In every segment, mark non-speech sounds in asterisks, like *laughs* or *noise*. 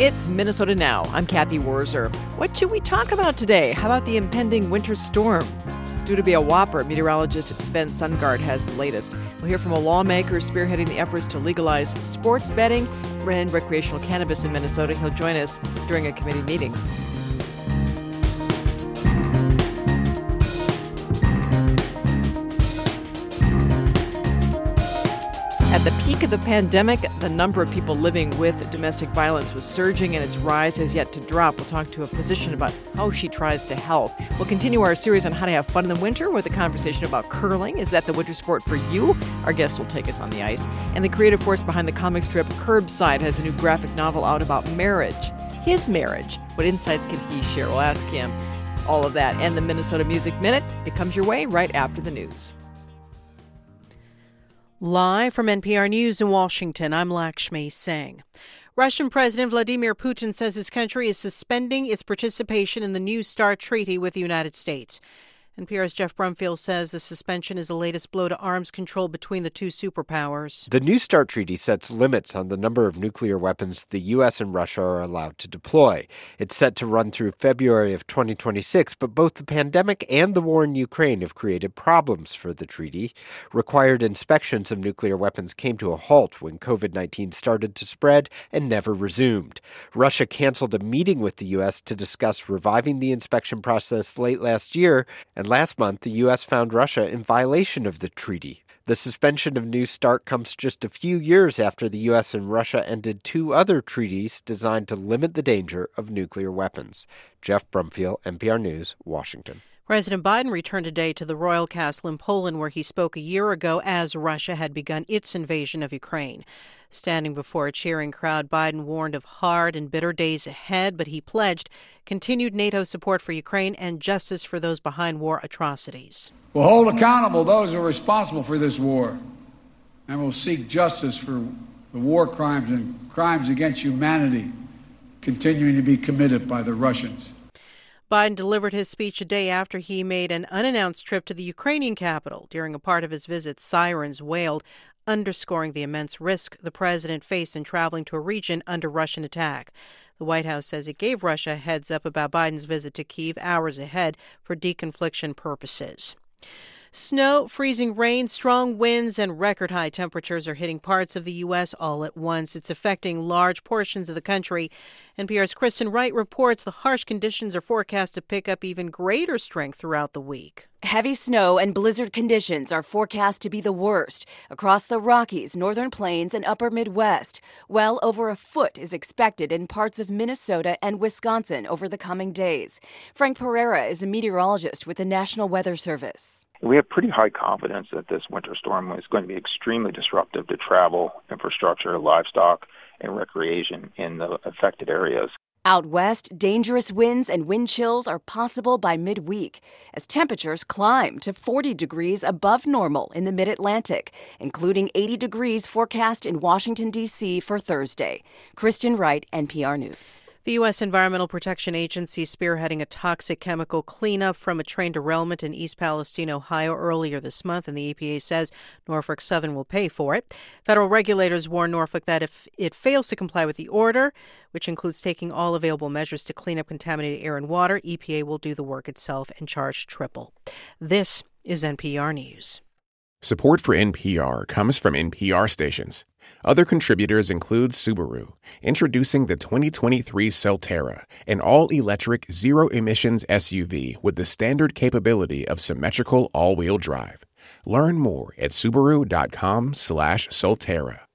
It's Minnesota Now. I'm Cathy Wurzer. What should we talk about today? How about the impending winter storm? It's due to be a whopper. Meteorologist Sven Sundgaard has the latest. We'll hear from a lawmaker spearheading the efforts to legalize sports betting and recreational cannabis in Minnesota. He'll join us during a committee meeting. Peak of the pandemic, the number of people living with domestic violence was surging and its rise has yet to drop. We'll talk to a physician about how she tries to help. We'll continue our series on how to have fun in the winter with a conversation about curling. Is that the winter sport for you? Our guest will take us on the ice. And the creative force behind the comic strip Curbside has a new graphic novel out about marriage. His marriage. What insights can he share? We'll ask him all of that. And the Minnesota Music Minute. It comes your way right after the news. Live from NPR News in Washington, I'm Lakshmi Singh. Russian President Vladimir Putin says his country is suspending its participation in the New START treaty with the United States. NPR's Geoff Brumfiel says the suspension is the latest blow to arms control between the two superpowers. The New START treaty sets limits on the number of nuclear weapons the U.S. and Russia are allowed to deploy. It's set to run through February of 2026, but both the pandemic and the war in Ukraine have created problems for the treaty. Required inspections of nuclear weapons came to a halt when COVID 19 started to spread and never resumed. Russia canceled a meeting with the U.S. to discuss reviving the inspection process late last year, and last month, the U.S. found Russia in violation of the treaty. The suspension of New START comes just a few years after the U.S. and Russia ended two other treaties designed to limit the danger of nuclear weapons. Geoff Brumfiel, NPR News, Washington. President Biden returned today to the Royal Castle in Poland, where he spoke a year ago as Russia had begun its invasion of Ukraine. Standing before a cheering crowd, Biden warned of hard and bitter days ahead, but he pledged continued NATO support for Ukraine and justice for those behind war atrocities. We'll hold accountable those who are responsible for this war, and we'll seek justice for the war crimes and crimes against humanity continuing to be committed by the Russians. Biden delivered his speech a day after he made an unannounced trip to the Ukrainian capital. During a part of his visit, sirens wailed underscoring the immense risk the president faced in traveling to a region under Russian attack. The White House says it gave Russia a heads up about Biden's visit to Kiev hours ahead for deconfliction purposes. Snow, freezing rain, strong winds, and record high temperatures are hitting parts of the U.S. all at once. It's affecting large portions of the country. NPR's Kristen Wright reports the harsh conditions are forecast to pick up even greater strength throughout the week. Heavy snow and blizzard conditions are forecast to be the worst across the Rockies, Northern Plains, and Upper Midwest. Well over a foot is expected in parts of Minnesota and Wisconsin over the coming days. Frank Pereira is a meteorologist with the National Weather Service. We have pretty high confidence that this winter storm is going to be extremely disruptive to travel, infrastructure, livestock, and recreation in the affected areas. Out west, dangerous winds and wind chills are possible by midweek as temperatures climb to 40 degrees above normal in the mid Atlantic, including 80 degrees forecast in Washington, D.C. for Thursday. Kristen Wright, NPR News. The U.S. Environmental Protection Agency spearheading a toxic chemical cleanup from a train derailment in East Palestine, Ohio, earlier this month, and the EPA says Norfolk Southern will pay for it. Federal regulators warn Norfolk that if it fails to comply with the order, which includes taking all available measures to clean up contaminated air and water, EPA will do the work itself and charge triple. This is NPR News. Support for NPR comes from NPR stations. Other contributors include Subaru, introducing the 2023 Solterra, an all-electric, zero-emissions SUV with the standard capability of symmetrical all-wheel drive. Learn more at subaru.com/solterra.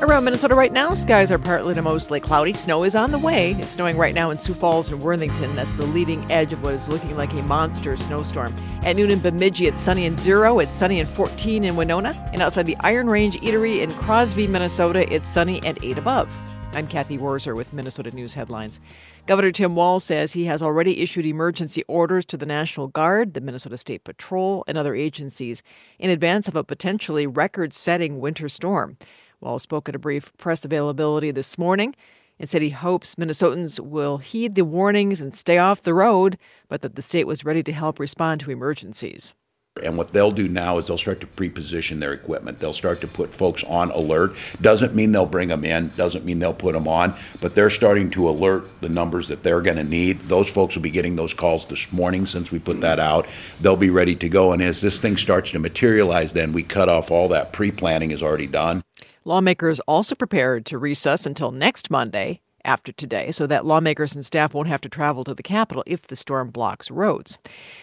Around Minnesota right now, skies are partly to mostly cloudy. Snow is on the way. It's snowing right now in Sioux Falls and Worthington. That's the leading edge of what is looking like a monster snowstorm. At noon in Bemidji, it's sunny and zero. It's sunny and 14 in Winona. And outside the Iron Range Eatery in Crosby, Minnesota, it's sunny and 8 above. I'm Cathy Wurzer with Minnesota News Headlines. Governor Tim Walz says he has already issued emergency orders to the National Guard, the Minnesota State Patrol, and other agencies in advance of a potentially record setting winter storm. Walz spoke at a brief press availability this morning and said he hopes Minnesotans will heed the warnings and stay off the road, but that the state was ready to help respond to emergencies. And what they'll do now is they'll start to pre-position their equipment. They'll start to put folks on alert. Doesn't mean they'll bring them in. Doesn't mean they'll put them on. But they're starting to alert the numbers that they're going to need. Those folks will be getting those calls this morning since we put that out. They'll be ready to go. And as this thing starts to materialize, then we cut off all that pre-planning is already done. Lawmakers also prepared to recess until next Monday after today so that lawmakers and staff won't have to travel to the Capitol if the storm blocks roads.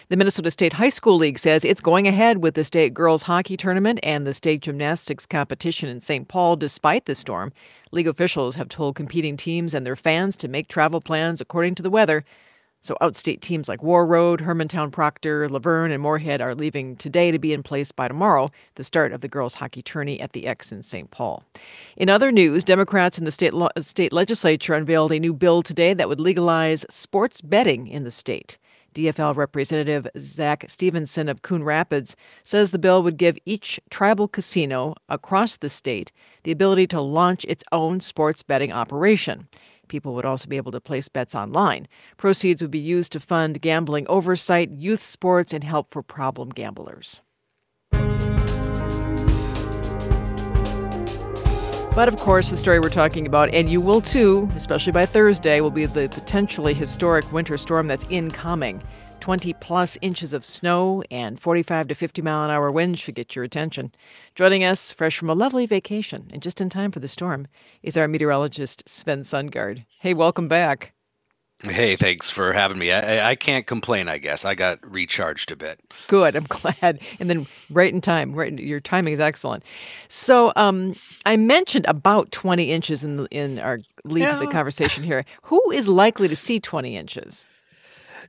The Minnesota State High School League says it's going ahead with the state girls hockey tournament and the state gymnastics competition in St. Paul despite the storm. League officials have told competing teams and their fans to make travel plans according to the weather. So, outstate teams like Warroad, Hermantown Proctor, Luverne, and Moorhead are leaving today to be in place by tomorrow, the start of the girls' hockey tourney at the X in St. Paul. In other news, Democrats in the state, lo- state legislature unveiled a new bill today that would legalize sports betting in the state. DFL Representative Zack Stephenson of Coon Rapids says the bill would give each tribal casino across the state the ability to launch its own sports betting operation. People would also be able to place bets online. Proceeds would be used to fund gambling oversight, youth sports, and help for problem gamblers. But of course, the story we're talking about, and you will too, especially by Thursday, will be the potentially historic winter storm that's incoming. 20 plus inches of snow and 45 to 50 mile an hour winds should get your attention. Joining us, fresh from a lovely vacation and just in time for the storm, is our meteorologist Sven Sundgaard. Hey, welcome back. Hey, thanks for having me. I, I can't complain, I guess. I got recharged a bit. Good. I'm *laughs* glad. And then right in time. Right, your timing is excellent. So, um, I mentioned about 20 inches in the, in our lead yeah. to the conversation here. Who is likely to see 20 inches?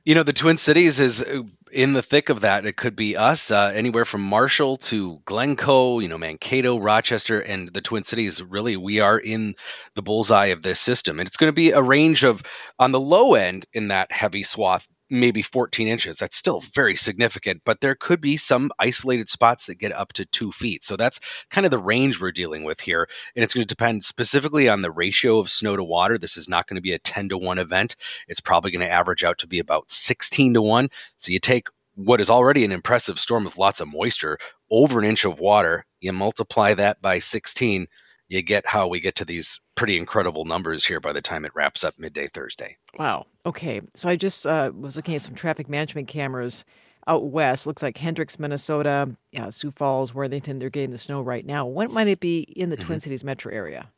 You know, the Twin Cities is uh, in the thick of that. It could be us, uh, anywhere from Marshall to Glencoe, you know, Mankato, Rochester, and the Twin Cities. Really, we are in the bullseye of this system. And it's going to be a range of, on the low end, in that heavy swath, maybe 14 inches. That's still very significant, but there could be some isolated spots that get up to two feet. So that's kind of the range we're dealing with here. And it's going to depend specifically on the ratio of snow to water. This is not going to be a 10 to 1 event. It's probably going to average out to be about 16 to 1. So you take what is already an impressive storm with lots of moisture over an inch of water, you multiply that by 16 you get how we get to these pretty incredible numbers here by the time it wraps up midday Thursday. Wow. Okay. So I just uh, was looking at some traffic management cameras out west. Looks like Hendricks, Minnesota, yeah, Sioux Falls, Worthington. They're getting the snow right now. When might it be in the mm-hmm. Twin Cities metro area?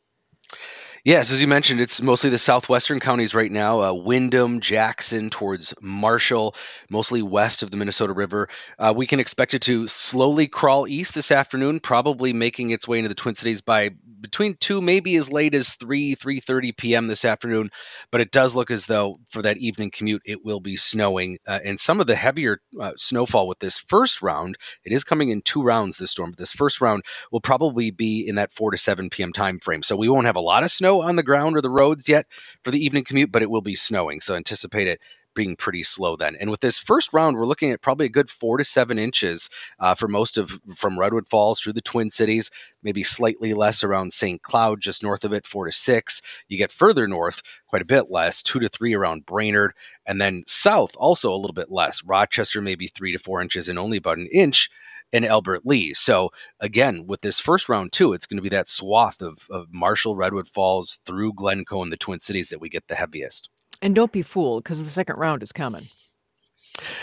Yes, as you mentioned, it's mostly the southwestern counties right now uh, Windom, Jackson, towards Marshall, mostly west of the Minnesota River. Uh, we can expect it to slowly crawl east this afternoon, probably making its way into the Twin Cities by between 2 maybe as late as 3 3.30 p.m this afternoon but it does look as though for that evening commute it will be snowing uh, and some of the heavier uh, snowfall with this first round it is coming in two rounds this storm but this first round will probably be in that 4 to 7 p.m time frame so we won't have a lot of snow on the ground or the roads yet for the evening commute but it will be snowing so anticipate it being pretty slow then. And with this first round, we're looking at probably a good four to seven inches uh, for most of from Redwood Falls through the Twin Cities, maybe slightly less around St. Cloud, just north of it, four to six. You get further north, quite a bit less, two to three around Brainerd, and then south also a little bit less. Rochester maybe three to four inches, and only about an inch in Albert Lea. So again, with this first round too, it's going to be that swath of, of Marshall, Redwood Falls through Glencoe and the Twin Cities that we get the heaviest. And don't be fooled because the second round is coming.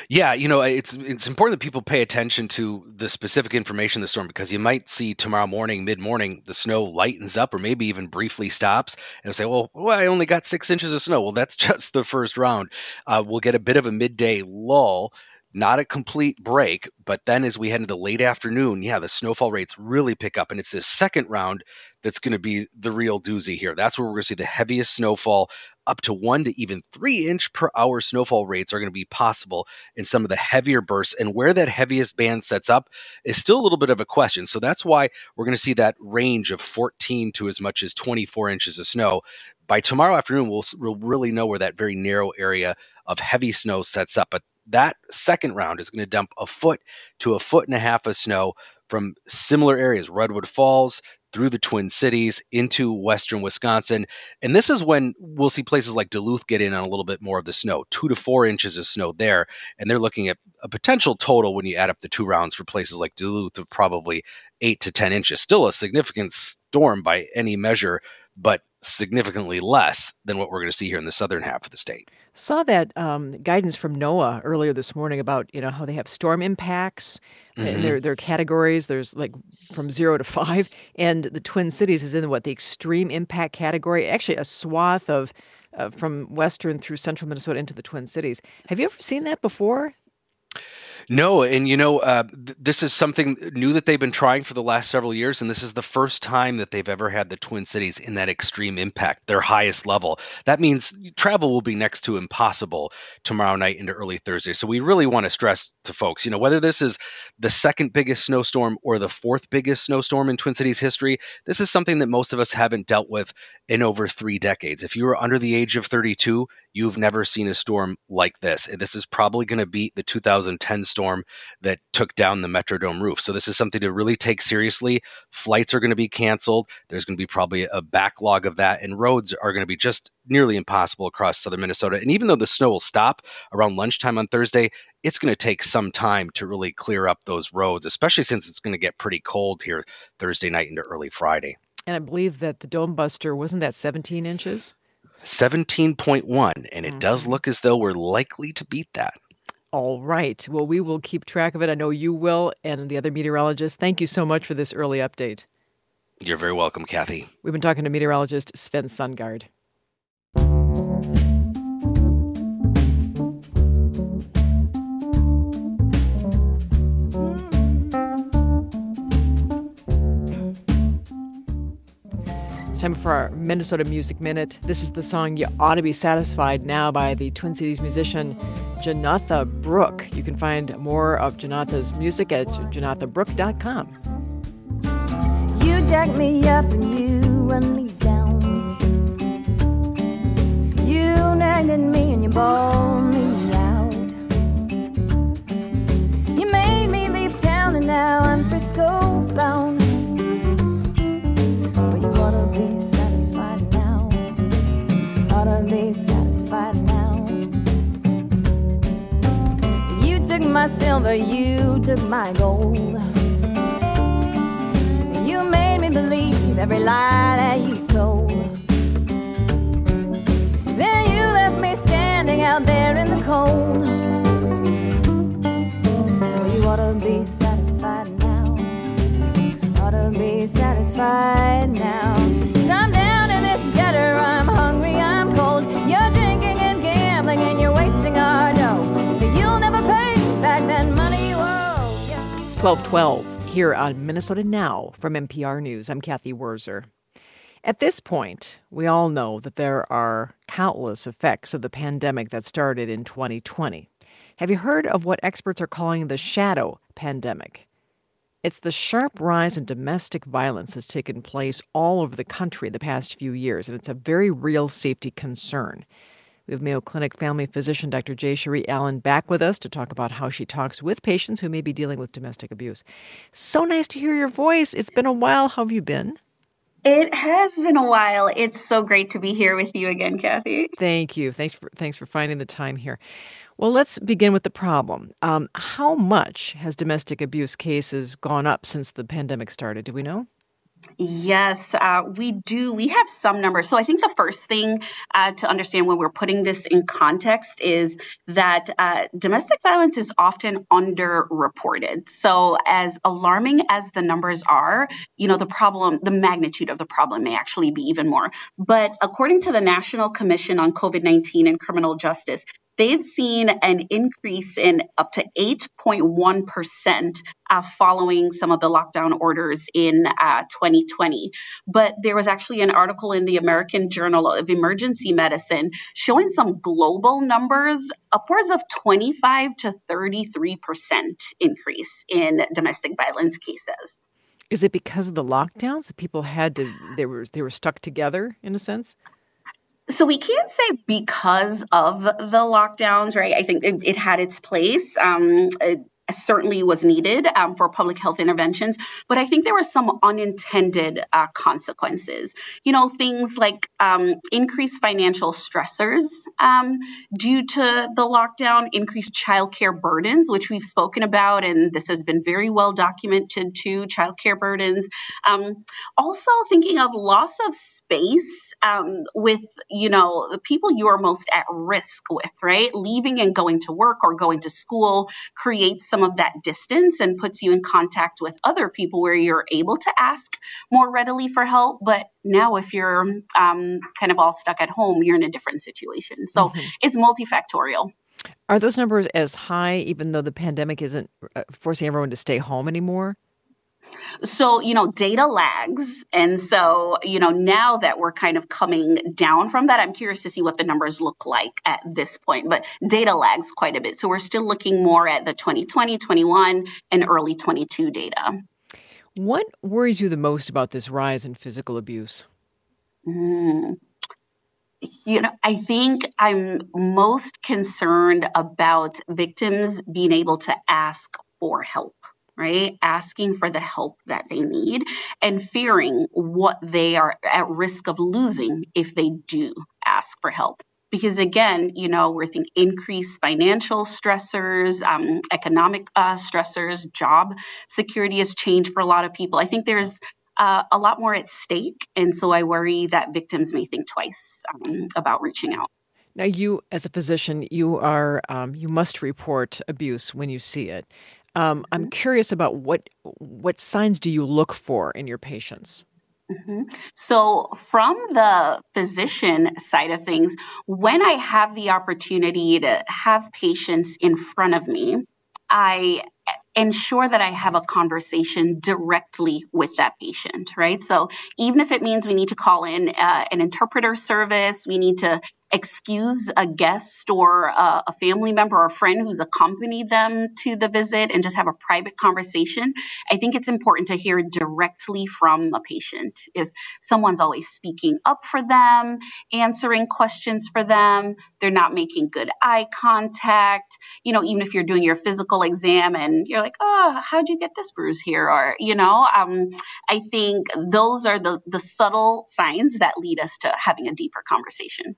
Yeah, you know, it's it's important that people pay attention to the specific information of the storm because you might see tomorrow morning, mid morning, the snow lightens up or maybe even briefly stops, and say, "Well, well, I only got six inches of snow." Well, that's *laughs* just the first round. Uh, we'll get a bit of a midday lull not a complete break, but then as we head into the late afternoon, yeah, the snowfall rates really pick up. And it's this second round that's going to be the real doozy here. That's where we're going to see the heaviest snowfall. Up to one to even three inch per hour snowfall rates are going to be possible in some of the heavier bursts. And where that heaviest band sets up is still a little bit of a question. So that's why we're going to see that range of 14 to as much as 24 inches of snow. By tomorrow afternoon, we'll, we'll really know where that very narrow area of heavy snow sets up. But that second round is going to dump a foot to a foot and a half of snow from similar areas, Redwood Falls through the Twin Cities into western Wisconsin. And this is when we'll see places like Duluth get in on a little bit more of the snow, two to four inches of snow there. And they're looking at a potential total when you add up the two rounds for places like Duluth of probably eight to 10 inches. Still a significant storm by any measure, but significantly less than what we're going to see here in the southern half of the state. Saw that um, guidance from NOAA earlier this morning about you know how they have storm impacts mm-hmm. and their their categories. There's like from zero to five, and the Twin Cities is in what the extreme impact category. Actually, a swath of uh, from western through central Minnesota into the Twin Cities. Have you ever seen that before? No, and you know, uh, th- this is something new that they've been trying for the last several years, and this is the first time that they've ever had the Twin Cities in that extreme impact, their highest level. That means travel will be next to impossible tomorrow night into early Thursday. So we really want to stress to folks, you know, whether this is the second biggest snowstorm or the fourth biggest snowstorm in Twin Cities history, this is something that most of us haven't dealt with in over three decades. If you are under the age of 32, you've never seen a storm like this. This is probably going to beat the 2010 storm that took down the Metrodome roof. So this is something to really take seriously. Flights are going to be canceled. There's going to be probably a backlog of that, and roads are going to be just nearly impossible across southern Minnesota. And even though the snow will stop around lunchtime on Thursday, it's going to take some time to really clear up those roads, especially since it's going to get pretty cold here Thursday night into early Friday. And I believe that the Dome Buster wasn't that 17 inches? 17.1, and it mm-hmm. does look as though we're likely to beat that. All right. Well, we will keep track of it. I know you will, and the other meteorologists. Thank you so much for this early update. You're very welcome, Cathy. We've been talking to meteorologist Sven Sundgaard. Time for our Minnesota Music Minute. This is the song You Ought to Be Satisfied Now by the Twin Cities musician Jonatha Brooke. You can find more of Jonatha's music at jonathabrooke.com. You jack me up and you run me down. You nagged me and you bawled me out. You made me leave town and now I'm Frisco bound. My silver, you took my gold. You made me believe every lie that you told. Then you left me standing out there in the cold. Well, you ought to be satisfied now. Ought to be satisfied now. 1212 here on Minnesota Now from NPR News. I'm Cathy Wurzer. At this point, we all know that there are countless effects of the pandemic that started in 2020. Have you heard of what experts are calling the shadow pandemic? It's the sharp rise in domestic violence that's taken place all over the country the past few years, and it's a very real safety concern. We have Mayo Clinic family physician Dr. J. Cherie Allen back with us to talk about how she talks with patients who may be dealing with domestic abuse. So nice to hear your voice. It's been a while. How have you been? It has been a while. It's so great to be here with you again, Cathy. Thank you. Thanks for thanks for finding the time here. Well, let's begin with the problem. Um, how much has domestic abuse cases gone up since the pandemic started? Do we know? Yes, uh, we do. We have some numbers. So I think the first thing uh, to understand when we're putting this in context is that uh, domestic violence is often underreported. So as alarming as the numbers are, you know, the problem, the magnitude of the problem may actually be even more. But according to the National Commission on COVID 19 and Criminal Justice, they've seen an increase in up to 8.1% uh, following some of the lockdown orders in uh, 2020. But there was actually an article in the American Journal of Emergency Medicine showing some global numbers, upwards of 25 to 33% increase in domestic violence cases. Is it because of the lockdowns that people had to they were they were stuck together in a sense? So we can't say because of the lockdowns, right? I think it, it had its place. Um, it, certainly was needed um, for public health interventions, but I think there were some unintended uh, consequences. You know, things like um, increased financial stressors um, due to the lockdown, increased childcare burdens, which we've spoken about, and this has been very well documented too. Childcare burdens. Um, also, thinking of loss of space um, with you know the people you are most at risk with, right? Leaving and going to work or going to school creates some of that distance and puts you in contact with other people where you're able to ask more readily for help. But now, if you're um, kind of all stuck at home, you're in a different situation. So mm-hmm. it's multifactorial. Are those numbers as high, even though the pandemic isn't uh, forcing everyone to stay home anymore? So, you know, data lags. And so, you know, now that we're kind of coming down from that, I'm curious to see what the numbers look like at this point. But data lags quite a bit. So we're still looking more at the 2020, 21, and early 22 data. What worries you the most about this rise in physical abuse? Mm. You know, I think I'm most concerned about victims being able to ask for help right? Asking for the help that they need and fearing what they are at risk of losing if they do ask for help. Because again, you know, we're thinking increased financial stressors, um, economic uh, stressors, job security has changed for a lot of people. I think there's uh, a lot more at stake. And so I worry that victims may think twice um, about reaching out. Now, you as a physician, you are um, you must report abuse when you see it. Um, I'm mm-hmm. curious about what what signs do you look for in your patients? Mm-hmm. So, from the physician side of things, when I have the opportunity to have patients in front of me, I ensure that I have a conversation directly with that patient, right? So even if it means we need to call in uh, an interpreter service, we need to excuse a guest or a, a, family member or a friend who's accompanied them to the visit and just have a private conversation. I think it's important to hear directly from a patient. If someone's always speaking up for them, answering questions for them, they're not making good eye contact, you know, even if you're doing your physical exam and you're like, oh, how'd you get this bruise here? Or, you know, um, I think those are the, the subtle signs that lead us to having a deeper conversation.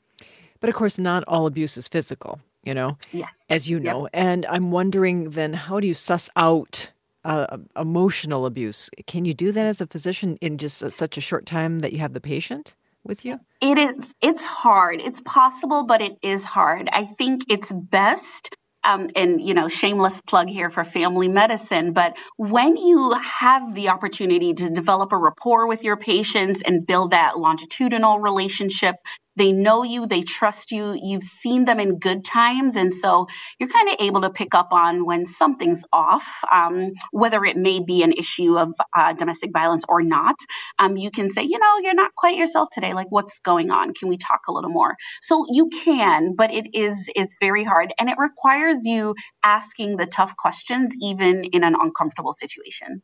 But of course, not all abuse is physical, you know, yes. as you know. Yep. And I'm wondering then, how do you suss out uh, emotional abuse? Can you do that as a physician in just a, such a short time that you have the patient with you? It is. It's hard. It's possible, but it is hard. I think it's best um, and you know, shameless plug here for family medicine, but when you have the opportunity to develop a rapport with your patients and build that longitudinal relationship, they know you, they trust you, you've seen them in good times. And so you're kind of able to pick up on when something's off, um, whether it may be an issue of uh, domestic violence or not. Um, you can say, you know, you're not quite yourself today. Like, what's going on? Can we talk a little more? So you can, but it is, it's very hard. And it requires you asking the tough questions, even in an uncomfortable situation.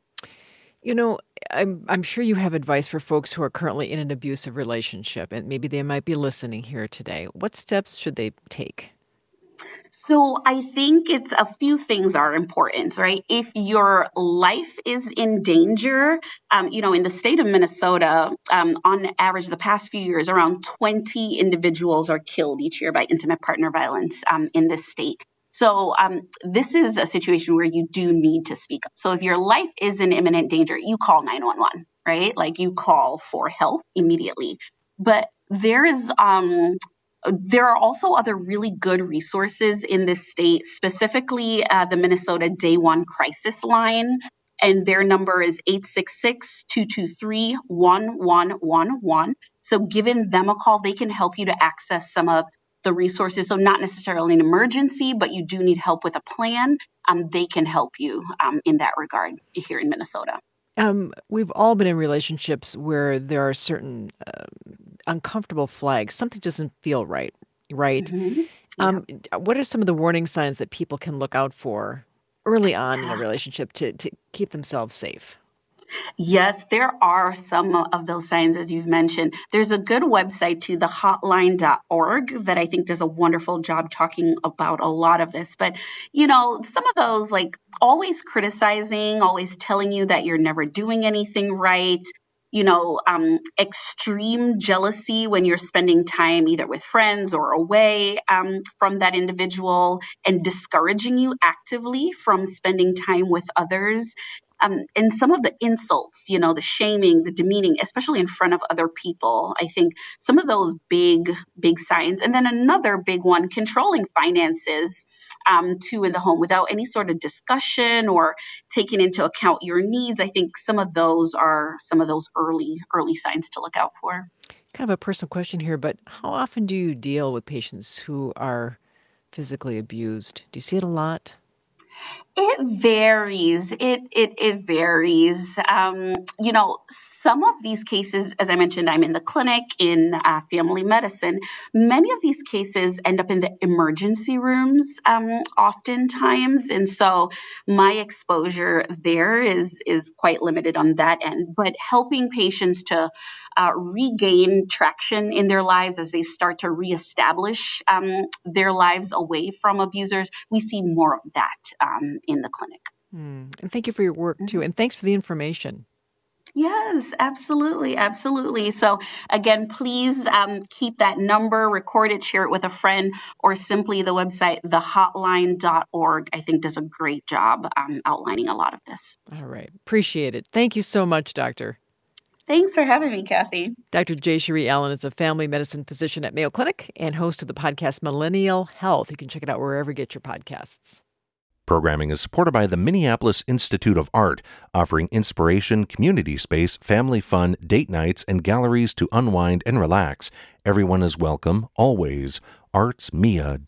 You know, I'm I'm sure you have advice for folks who are currently in an abusive relationship and maybe they might be listening here today. What steps should they take? So I think it's a few things are important, right? If your life is in danger, um, you know, in the state of Minnesota, um, on average, the past few years, around 20 individuals are killed each year by intimate partner violence um, in this state. So um, this is a situation where you do need to speak up. So if your life is in imminent danger, you call 911, right? Like you call for help immediately. But there is um, there are also other really good resources in this state, specifically uh, the Minnesota Day One Crisis Line. And their number is 866 223 1111. So, giving them a call, they can help you to access some of the resources. So, not necessarily an emergency, but you do need help with a plan. Um, they can help you um, in that regard here in Minnesota. Um, we've all been in relationships where there are certain uh, uncomfortable flags. Something doesn't feel right, right? Mm-hmm. Um, yeah. What are some of the warning signs that people can look out for early on in a *sighs* relationship to, to keep themselves safe? Yes, there are some of those signs, as you've mentioned. There's a good website to the hotline.org that I think does a wonderful job talking about a lot of this. But, you know, some of those, like always criticizing, always telling you that you're never doing anything right, you know, um, extreme jealousy when you're spending time either with friends or away um, from that individual and discouraging you actively from spending time with others. Um, and some of the insults, you know, the shaming, the demeaning, especially in front of other people, I think some of those big, big signs. And then another big one, controlling finances um, too in the home without any sort of discussion or taking into account your needs. I think some of those are some of those early, early signs to look out for. Kind of a personal question here, but how often do you deal with patients who are physically abused? Do you see it a lot? It varies. It it it varies. Um, you know, some of these cases, as I mentioned, I'm in the clinic in uh, family medicine. Many of these cases end up in the emergency rooms, um, oftentimes, and so my exposure there is is quite limited on that end. But helping patients to uh, regain traction in their lives as they start to reestablish um, their lives away from abusers, we see more of that um, in the clinic. Mm. And thank you for your work too. And thanks for the information. Yes, absolutely, absolutely. So again, please um, keep that number, record it, share it with a friend, or simply the website thehotline.org. I think does a great job um, outlining a lot of this. All right, appreciate it. Thank you so much, Doctor. Thanks for having me, Cathy. Dr. Jayshree Allen is a family medicine physician at Mayo Clinic and host of the podcast Millennial Health. You can check it out wherever you get your podcasts. Programming is supported by the Minneapolis Institute of Art, offering inspiration, community space, family fun, date nights, and galleries to unwind and relax. Everyone is welcome, always. artsmia.org.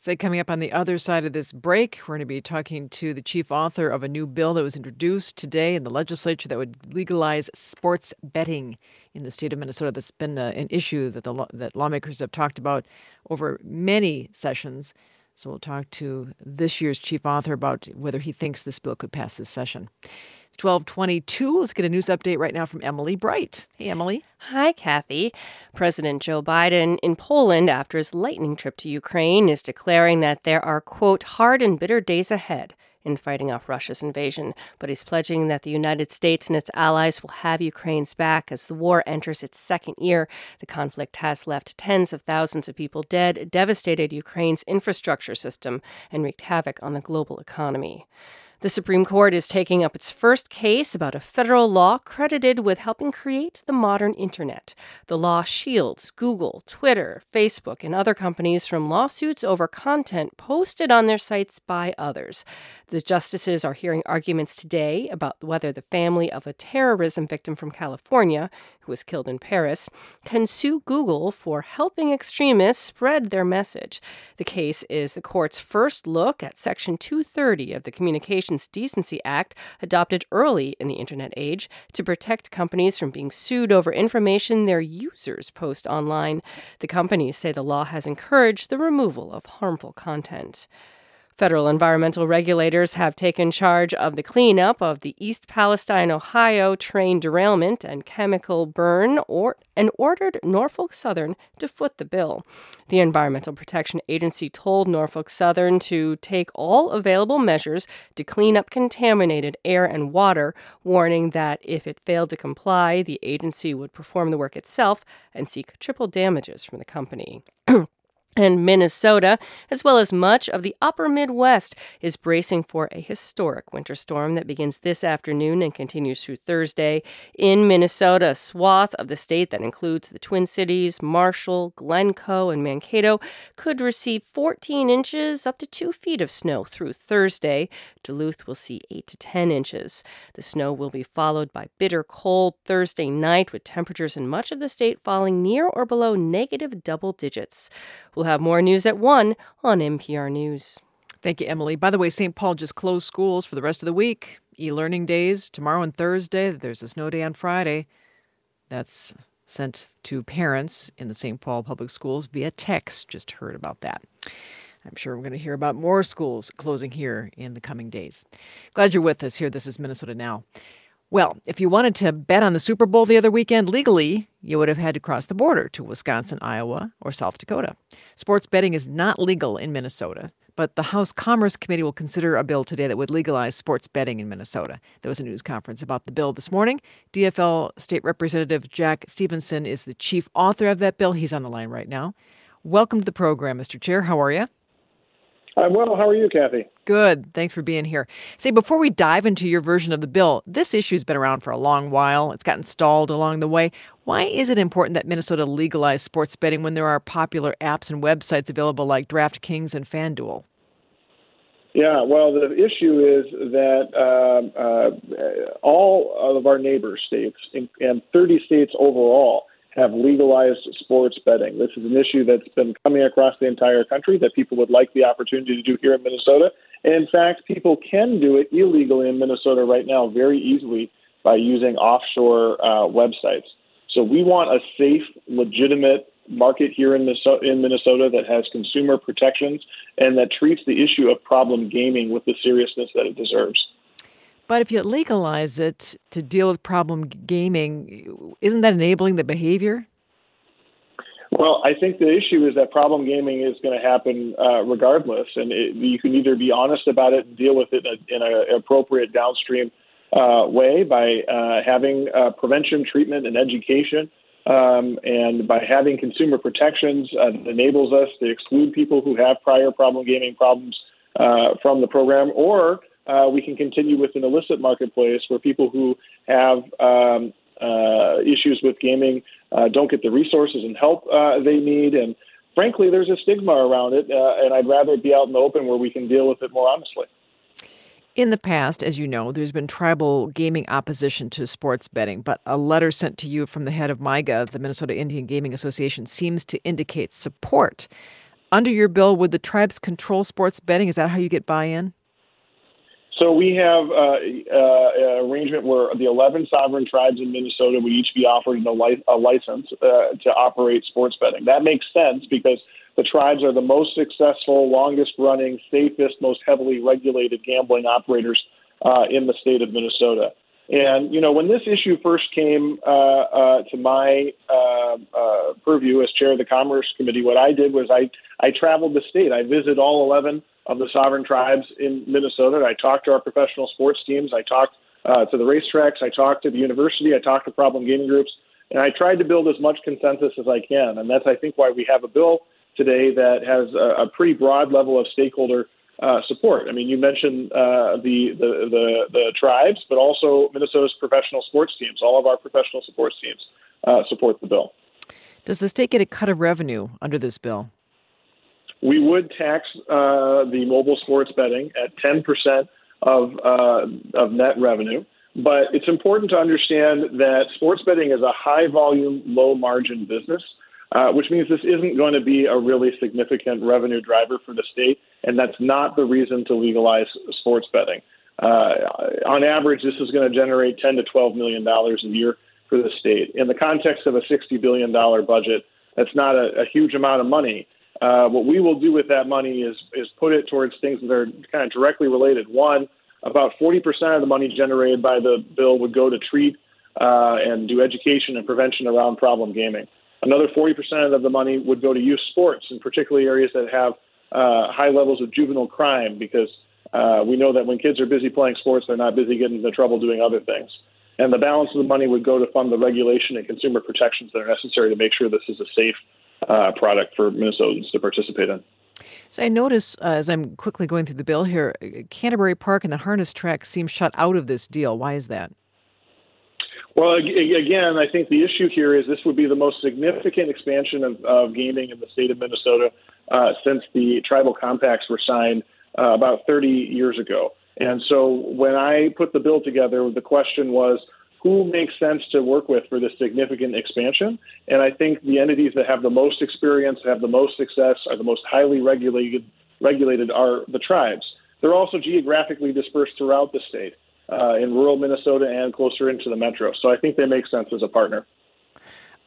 Say, coming up on the other side of this break, we're going to be talking to the chief author of a new bill that was introduced today in the legislature that would legalize sports betting in the state of Minnesota. That's been uh, an issue that the that lawmakers have talked about over many sessions. So we'll talk to this year's chief author about whether he thinks this bill could pass this session. It's 1222. Let's get a news update right now from Emily Bright. Hey, Emily. Hi, Cathy. President Joe Biden in Poland after his lightning trip to Ukraine is declaring that there are, quote, hard and bitter days ahead in fighting off Russia's invasion, but he's pledging that the United States and its allies will have Ukraine's back as the war enters its second year. The conflict has left tens of thousands of people dead, devastated Ukraine's infrastructure system, and wreaked havoc on the global economy. The Supreme Court is taking up its first case about a federal law credited with helping create the modern internet. The law shields Google, Twitter, Facebook, and other companies from lawsuits over content posted on their sites by others. The justices are hearing arguments today about whether the family of a terrorism victim from California, who was killed in Paris, can sue Google for helping extremists spread their message. The case is the court's first look at Section 230 of the Communications Decency Act, adopted early in the Internet age, to protect companies from being sued over information their users post online. The companies say the law has encouraged the removal of harmful content. Federal environmental regulators have taken charge of the cleanup of the East Palestine, Ohio train derailment and chemical burn or, and ordered Norfolk Southern to foot the bill. The Environmental Protection Agency told Norfolk Southern to take all available measures to clean up contaminated air and water, warning that if it failed to comply, the agency would perform the work itself and seek triple damages from the company. *clears throat* and Minnesota, as well as much of the upper Midwest, is bracing for a historic winter storm that begins this afternoon and continues through Thursday. In Minnesota, a swath of the state that includes the Twin Cities, Marshall, Glencoe, and Mankato could receive 14 inches up to 2 feet of snow through Thursday. Duluth will see 8 to 10 inches. The snow will be followed by bitter cold Thursday night with temperatures in much of the state falling near or below negative double digits. We'll have more news at 1 on NPR News. Thank you, Emily. By the way, St. Paul just closed schools for the rest of the week. E learning days tomorrow and Thursday. There's a snow day on Friday. That's sent to parents in the St. Paul public schools via text. Just heard about that. I'm sure we're going to hear about more schools closing here in the coming days. Glad you're with us here. This is Minnesota Now. Well, if you wanted to bet on the Super Bowl the other weekend legally, you would have had to cross the border to Wisconsin, Iowa, or South Dakota. Sports betting is not legal in Minnesota, but the House Commerce Committee will consider a bill today that would legalize sports betting in Minnesota. There was a news conference about the bill this morning. DFL State Representative Jack Stephenson is the chief author of that bill. He's on the line right now. Welcome to the program, Mr. Chair. How are you? I'm well. How are you, Cathy? Good. Thanks for being here. Say, before we dive into your version of the bill, this issue's been around for a long while. It's gotten stalled along the way. Why is it important that Minnesota legalize sports betting when there are popular apps and websites available like DraftKings and FanDuel? Yeah, well, the issue is that uh, uh, all of our neighbor states and 30 states overall have legalized sports betting. This is an issue that's been coming across the entire country that people would like the opportunity to do here in Minnesota. And in fact, people can do it illegally in Minnesota right now very easily by using offshore uh, websites. So we want a safe, legitimate market here in Minnesota, in Minnesota that has consumer protections and that treats the issue of problem gaming with the seriousness that it deserves. But if you legalize it to deal with problem gaming, isn't that enabling the behavior? Well, I think the issue is that problem gaming is going to happen uh, regardless, and it, you can either be honest about it and deal with it in an appropriate downstream uh, way by uh, having uh, prevention, treatment, and education, um, and by having consumer protections uh, that enables us to exclude people who have prior problem gaming problems uh, from the program, or uh, we can continue with an illicit marketplace where people who have um, uh, issues with gaming uh, don't get the resources and help uh, they need. And frankly, there's a stigma around it, uh, and I'd rather be out in the open where we can deal with it more honestly. In the past, as you know, there's been tribal gaming opposition to sports betting, but a letter sent to you from the head of MIGA, the Minnesota Indian Gaming Association, seems to indicate support. Under your bill, would the tribes control sports betting? Is that how you get buy in? So we have uh, uh, an arrangement where the 11 sovereign tribes in Minnesota would each be offered a, li- a license uh, to operate sports betting. That makes sense because the tribes are the most successful, longest running, safest, most heavily regulated gambling operators uh, in the state of Minnesota. And, you know, when this issue first came uh, uh, to my purview as chair of the Commerce Committee, what I did was I, I traveled the state. I visited all 11 of the sovereign tribes in Minnesota. I talked to our professional sports teams. I talked uh, to the racetracks. I talked to the university. I talked to problem gaming groups. And I tried to build as much consensus as I can. And that's, I think, why we have a bill today that has a, a pretty broad level of stakeholder uh, support. I mean, you mentioned uh, the, the, the, the, tribes, but also Minnesota's professional sports teams. All of our professional sports teams uh, support the bill. Does the state get a cut of revenue under this bill? we would tax uh, the mobile sports betting at 10% of, uh, of net revenue. But it's important to understand that sports betting is a high volume, low margin business, uh, which means this isn't going to be a really significant revenue driver for the state. And that's not the reason to legalize sports betting. Uh, on average, this is going to generate 10 to 12 million dollars a year for the state. In the context of a 60 billion dollar budget, that's not a, a huge amount of money. Uh, what we will do with that money is is put it towards things that are kind of directly related. One, about 40% of the money generated by the bill would go to treat uh, and do education and prevention around problem gaming. Another 40% of the money would go to youth sports, in particularly areas that have uh, high levels of juvenile crime, because uh, we know that when kids are busy playing sports, they're not busy getting into trouble doing other things. And the balance of the money would go to fund the regulation and consumer protections that are necessary to make sure this is a safe uh, product for Minnesotans to participate in. So I notice uh, as I'm quickly going through the bill here, Canterbury Park and the harness track seem shut out of this deal. Why is that? Well, again, I think the issue here is this would be the most significant expansion of, of gaming in the state of Minnesota uh, since the tribal compacts were signed uh, about 30 years ago. And so when I put the bill together, the question was who makes sense to work with for this significant expansion. And I think the entities that have the most experience, have the most success, are the most highly regulated, regulated are the tribes. They're also geographically dispersed throughout the state, uh, in rural Minnesota and closer into the metro. So I think they make sense as a partner.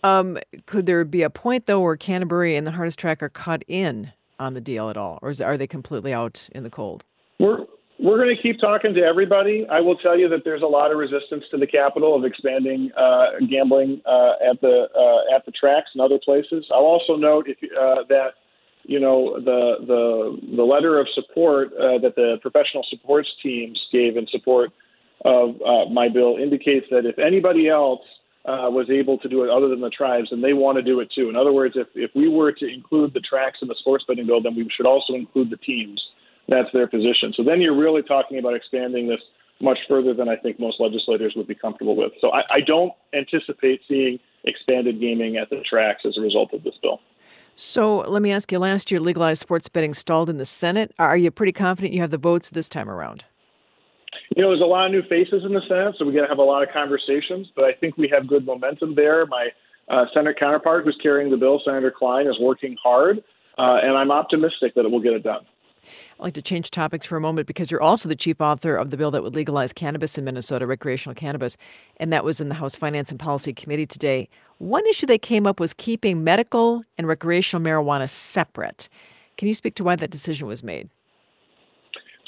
Um, could there be a point though where Canterbury and the harness track are cut in on the deal at all, or is, are they completely out in the cold? We're we're going to keep talking to everybody. I will tell you that there's a lot of resistance to the capital of expanding uh, gambling uh, at the uh, at the tracks and other places. I'll also note if, uh, that you know the the the letter of support uh, that the professional supports teams gave in support of uh, my bill indicates that if anybody else was able to do it other than the tribes, and they want to do it too. In other words, if if we were to include the tracks in the sports betting bill, then we should also include the teams that's their position. So then you're really talking about expanding this much further than I think most legislators would be comfortable with. So I, I don't anticipate seeing expanded gaming at the tracks as a result of this bill. So let me ask you last year, legalized sports betting stalled in the Senate. Are you pretty confident you have the votes this time around? You know, there's a lot of new faces in the Senate, so we got to have a lot of conversations, but I think we have good momentum there. My uh, Senate counterpart who's carrying the bill, Senator Klein, is working hard, uh, and I'm optimistic that it will get it done. I'd like to change topics for a moment because you're also the chief author of the bill that would legalize cannabis in Minnesota, recreational cannabis, and that was in the House Finance and Policy Committee today. One issue they came up was keeping medical and recreational marijuana separate. Can you speak to why that decision was made?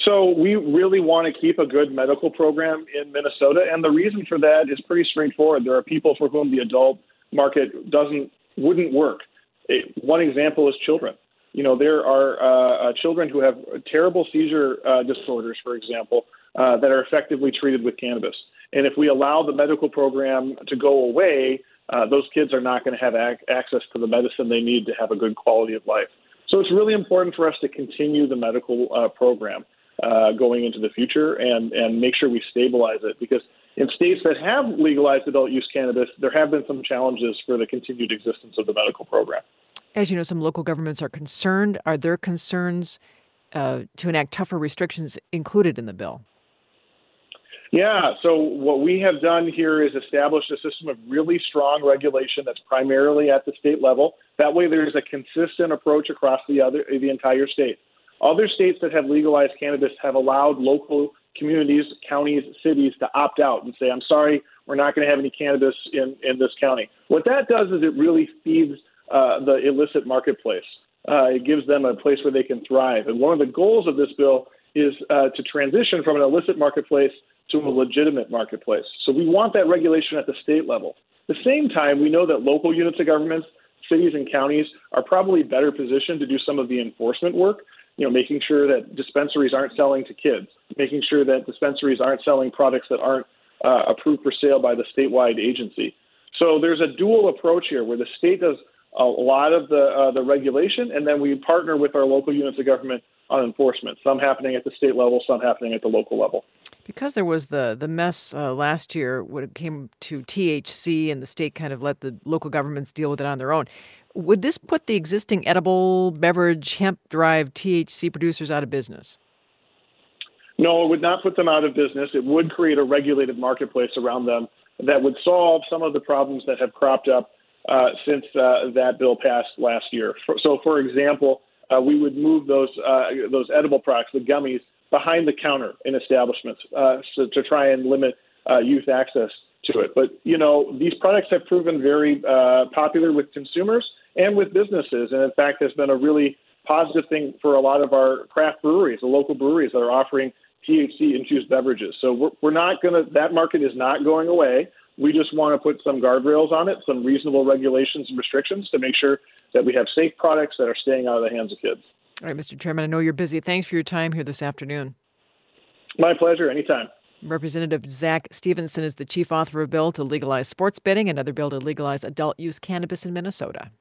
So, we really want to keep a good medical program in Minnesota, and the reason for that is pretty straightforward. There are people for whom the adult market doesn't wouldn't work. One example is children. You know, there are uh, uh, children who have terrible seizure uh, disorders, for example, uh, that are effectively treated with cannabis. And if we allow the medical program to go away, uh, those kids are not going to have ac- access to the medicine they need to have a good quality of life. So it's really important for us to continue the medical uh, going into the future and, and make sure we stabilize it because in states that have legalized adult use cannabis, there have been some challenges for the continued existence of the medical program. As you know, some local governments are concerned. Are their concerns uh, to enact tougher restrictions included in the bill? Yeah, so what we have done here is established a system of really strong regulation that's primarily at the state level. That way, there's a consistent approach across the other the entire state. Other states that have legalized cannabis have allowed local communities, counties, cities to opt out and say, "I'm sorry, we're not going to have any cannabis in in this county." What that does is it really feeds uh, the illicit marketplace. Uh, it gives them a place where they can thrive. And one of the goals of this bill is uh, to transition from an illicit marketplace to a legitimate marketplace. So we want that regulation at the state level. At the same time, we know that local units of governments, cities and counties, are probably better positioned to do some of the enforcement work. You know, making sure that dispensaries aren't selling to kids, making sure that dispensaries aren't selling products that aren't uh, approved for sale by the statewide agency. So there's a dual approach here where the state does a lot of the uh, the regulation, and then we partner with our local units of government on enforcement. Some happening at the state level, some happening at the local level. Because there was the the mess uh, last year when it came to THC, and the state kind of let the local governments deal with it on their own. Would this put the existing edible beverage hemp derived THC producers out of business? No, it would not put them out of business. It would create a regulated marketplace around them that would solve some of the problems that have cropped up uh, since uh, that bill passed last year. So, for example, uh, we would move those uh, those edible products, the gummies, behind the counter in establishments uh, so to try and limit uh, youth access to it. But you know, these products have proven very popular with consumers and with businesses, and in fact, has been a really positive thing for a lot of our craft breweries, the local breweries that are offering THC infused beverages. So we're, we're not going to, that market is not going away. We just want to put some guardrails on it, some reasonable regulations and restrictions to make sure that we have safe products that are staying out of the hands of kids. All right, Mr. Chairman, I know you're busy. Thanks for your time here this afternoon. My pleasure. Anytime. Representative Zack Stephenson is the chief author of a bill to legalize sports betting, another bill to legalize adult use cannabis in Minnesota.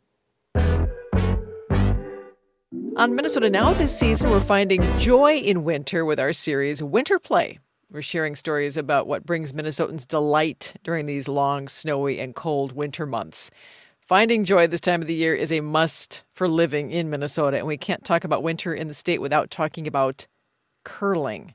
On Minnesota Now this season, we're finding joy in winter with our series Winter Play. We're sharing stories about what brings Minnesotans delight during these long, snowy, and cold winter months. Finding joy this time of the year is a must for living in Minnesota, and we can't talk about winter in the state without talking about curling.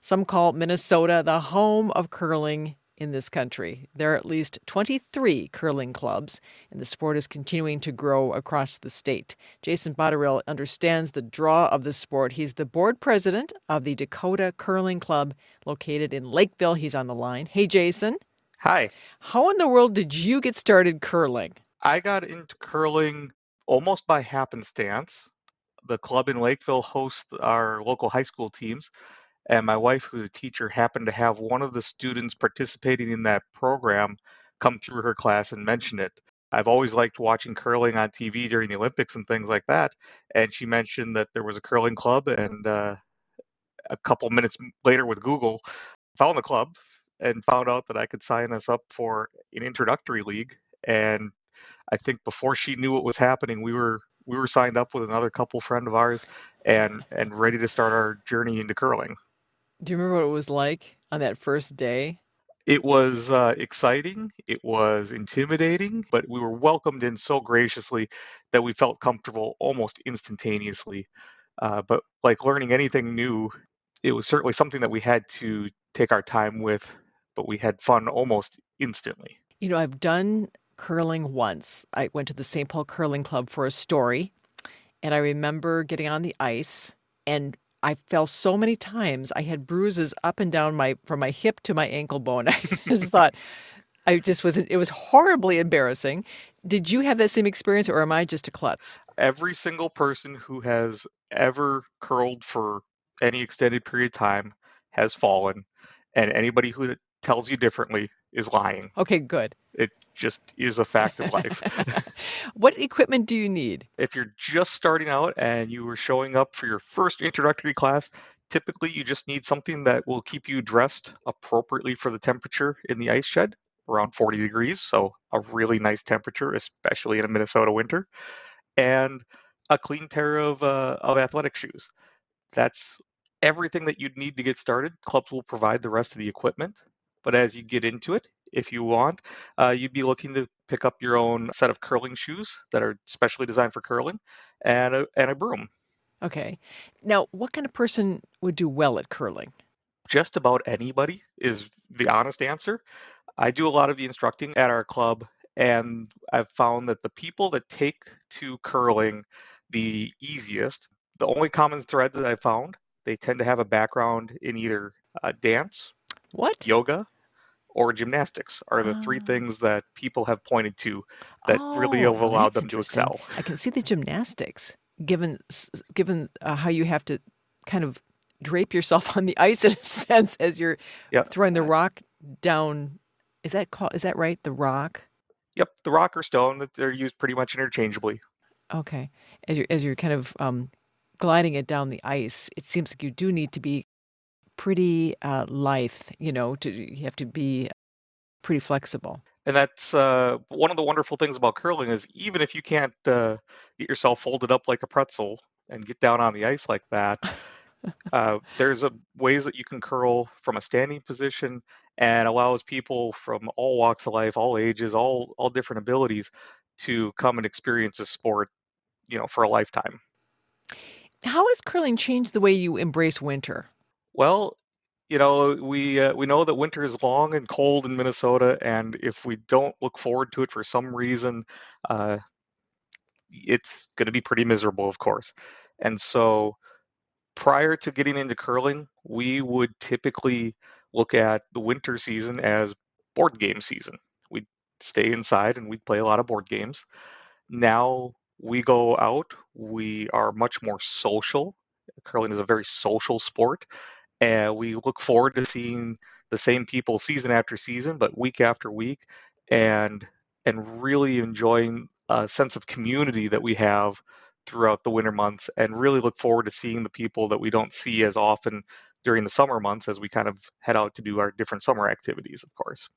Some call Minnesota the home of curling in this country. There are at least 23 curling clubs, and the sport is continuing to grow across the state. Jason Botterill understands the draw of the sport. He's the board president of the Dakota Curling Club located in Lakeville. He's on the line. Hey, Jason. Hi. How in the world did you get started curling? I got into curling almost by happenstance. the club in Lakeville hosts our local high school teams. And my wife, who's a teacher, happened to have one of the students participating in that program come through her class and mention it. I've always liked watching curling on TV during the Olympics and things like that. And she mentioned that there was a curling club, and uh, a couple minutes later with Google, found the club and found out that I could sign us up for an introductory league. And I think before she knew what was happening, we were we were signed up with another couple friend of ours and and ready to start our journey into curling. Do you remember what it was like on that first day? It was uh, exciting. It was intimidating, but we were welcomed in so graciously that we felt comfortable almost instantaneously. Uh, but like learning anything new, it was certainly something that we had to take our time with, but we had fun almost instantly. You know, I've done curling once. I went to the St. Paul Curling Club for a story, and I remember getting on the ice and I fell so many times. I had bruises up and down my from my hip to my ankle bone. *laughs* I just *laughs* thought I just was it was horribly embarrassing. Did you have that same experience or am I just a klutz? Every single person who has ever curled for any extended period of time has fallen and anybody who tells you differently is lying. Okay, good. It just is a fact of life. *laughs* *laughs* what equipment do you need? If you're just starting out and you were showing up for your first introductory class, typically you just need something that will keep you dressed appropriately for the temperature in the ice shed, around 40 degrees, so a really nice temperature, especially in a Minnesota winter, and a clean pair of, uh, of athletic shoes. That's everything that you'd need to get started. Clubs will provide the rest of the equipment. But as you get into it, if you want, uh, you'd be looking to pick up your own set of curling shoes that are specially designed for curling and a, and a broom. Okay. Now, what kind of person would do well at curling? Just about anybody is the honest answer. I do a lot of the instructing at our club, and I've found that the people that take to curling the easiest, the only common thread that I found, they tend to have a background in either uh, dance, what yoga, or gymnastics are the three things that people have pointed to that really Oh, have allowed them to excel. I can see the gymnastics, given given uh, how you have to kind of drape yourself *laughs* on the ice in a sense as you're Yep. throwing the rock down. Is that called? Is that right? The rock. Yep, the rock or stone that they're used pretty much interchangeably. Okay. As you're as you're kind of um, gliding it down the ice, it seems like you do need to be pretty uh, lithe. You know, to you have to be pretty flexible. And that's uh, one of the wonderful things about curling is even if you can't uh, get yourself folded up like a pretzel and get down on the ice like that, *laughs* uh, there's a ways that you can curl from a standing position and allows people from all walks of life, all ages, all all different abilities to come and experience this sport, you know, for a lifetime. How has curling changed the way you embrace winter? Well, you know, we uh, we know that winter is long and cold in Minnesota, and if we don't look forward to it for some reason, uh, it's going to be pretty miserable, of course. And so, prior to getting into curling, we would typically look at the winter season as board game season. We'd stay inside and we'd play a lot of board games. Now we go out, we are much more social. Curling is a very social sport, and we look forward to seeing the same people season after season, but week after week, and and really enjoying a sense of community that we have throughout the winter months, and really look forward to seeing the people that we don't see as often during the summer months as we kind of head out to do our different summer activities, of course.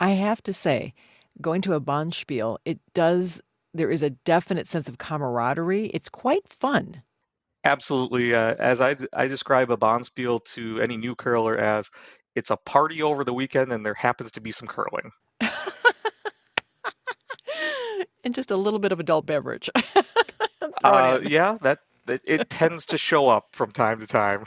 I have to say, going to a Bonspiel, it does, there is a definite sense of camaraderie. It's quite fun. Absolutely. Uh, as I, I describe a Bonspiel to any new curler as it's a party over the weekend and there happens to be some curling. *laughs* and just a little bit of adult beverage. *laughs* Uh, yeah, that, that *laughs* it tends to show up from time to time.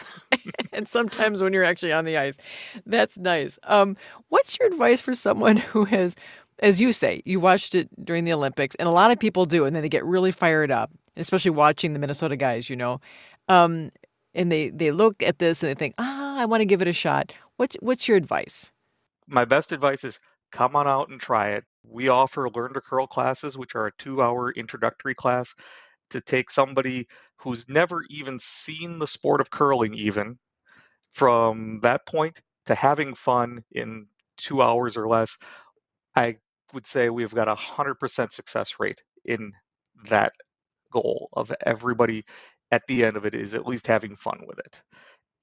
and sometimes when you're actually on the ice. That's nice. Um, what's your advice for someone who has, as you say, you watched it during the Olympics, and a lot of people do, and then they get really fired up, especially watching the Minnesota guys, you know. Um, and they, they look at this and they think, ah, I want to give it a shot. What's, what's your advice? My best advice is come on out and try it. We offer Learn to Curl classes, which are a two hour introductory class. to take somebody who's never even seen the sport of curling, even from that point to having fun in two hours or less, I would say we've got a 100% success rate in that goal of everybody at the end of it is at least having fun with it.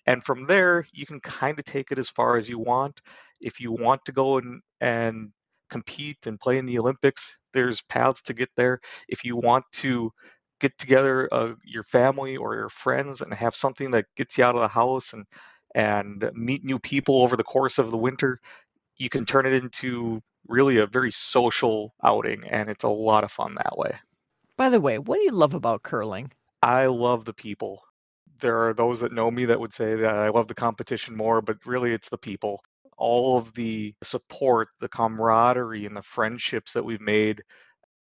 And from there, you can kind of take it as far as you want. If you want to go and, and compete and play in the Olympics, there's paths to get there. If you want to get together uh, your family or your friends and have something that gets you out of the house and and meet new people over the course of the winter, you can turn it into really a very social outing, and it's a lot of fun that way. By the way, what do you love about curling? I love the people. There are those that know me that would say that I love the competition more, but really it's the people. All of the support, the camaraderie, and the friendships that we've made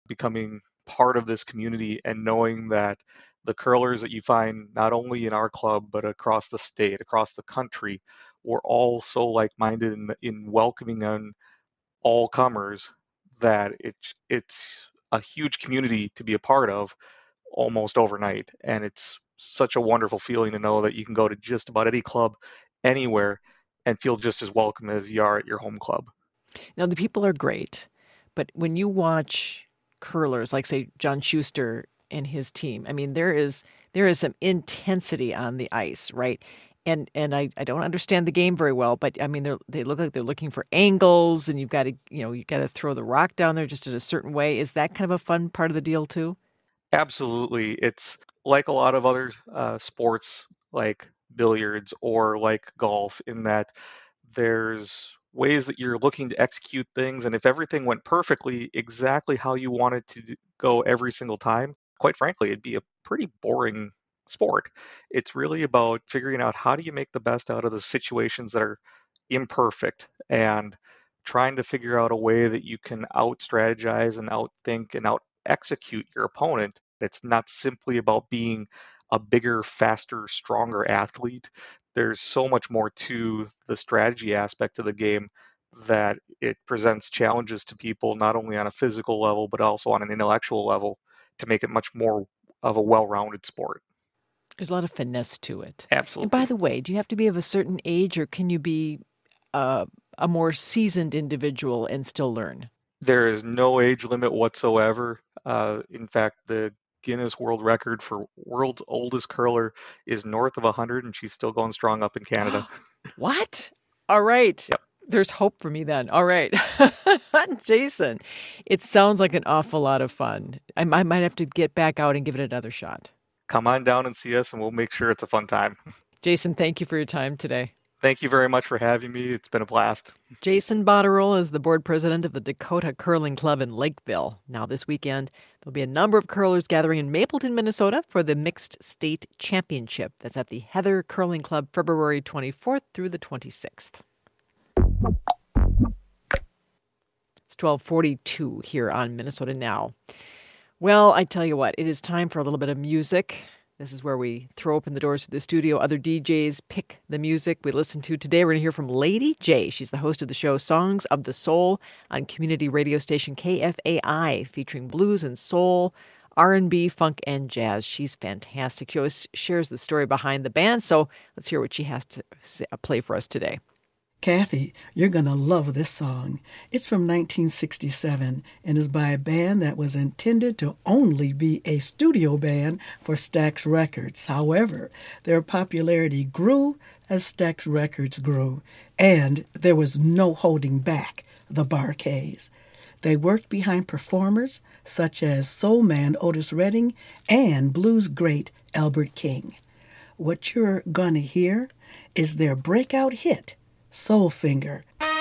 becoming part of this community and knowing that the curlers that you find not only in our club but across the state, across the country, we're all so like-minded in, in welcoming on all comers that it's it's a huge community to be a part of almost overnight and it's such a wonderful feeling to know that you can go to just about any club anywhere and feel just as welcome as you are at your home club. Now the people are great, but when you watch curlers like say John Shuster and his team, I mean there is there is some intensity on the ice, right? And and I, I don't understand the game very well, but I mean they they look like they're looking for angles, and you've got to you know you've got to throw the rock down there just in a certain way. Is that kind of a fun part of the deal too? Absolutely, it's like a lot of other uh, sports like billiards or like golf in that there's ways that you're looking to execute things, and if everything went perfectly exactly how you wanted to go every single time, quite frankly, it'd be a pretty boring sport. It's really about figuring out how do you make the best out of the situations that are imperfect and trying to figure out a way that you can out strategize and outthink and out execute your opponent. It's not simply about being a bigger, faster, stronger athlete. There's so much more to the strategy aspect of the game that it presents challenges to people not only on a physical level but also on an intellectual level to make it much more of a well-rounded sport. There's a lot of finesse to it. Absolutely. And by the way, do you have to be of a certain age or can you be uh, a more seasoned individual and still learn? There is no age limit whatsoever. Uh, in fact, the Guinness World Record for world's oldest curler is north of 100, and she's still going strong up in Canada. *gasps* what? All right. Yep. There's hope for me then. All right. *laughs* Jason, it sounds like an awful lot of fun. I, I might have to get back out and give it another shot come on down and see us, and we'll make sure it's a fun time. Jason, thank you for your time today. Thank you very much for having me. It's been a blast. Jason Botterill is the board president of the Dakota Curling Club in Lakeville. Now, this weekend, there'll be a number of curlers gathering in Mapleton, Minnesota for the Mixed State Championship. That's at the Heather Curling Club February 24th through the 26th. It's 1242 here on Minnesota Now. Well, I tell you what, it is time for a little bit of music. This is where we throw open the doors to the studio. Other DJs pick the music we listen to. Today, we're going to hear from Lady J. She's the host of the show Songs of the Soul on community radio station KFAI, featuring blues and soul, R&B, funk, and jazz. She's fantastic. She always shares the story behind the band. So let's hear what she has to uh, play for us today. Cathy, you're going to love this song. It's from 1967 and is by a band that was intended to only be a studio band for Stax Records. However, their popularity grew as Stax Records grew, and there was no holding back the Bar-Kays. They worked behind performers such as soul man Otis Redding and blues great Albert King. What you're going to hear is their breakout hit Soul Finger. nice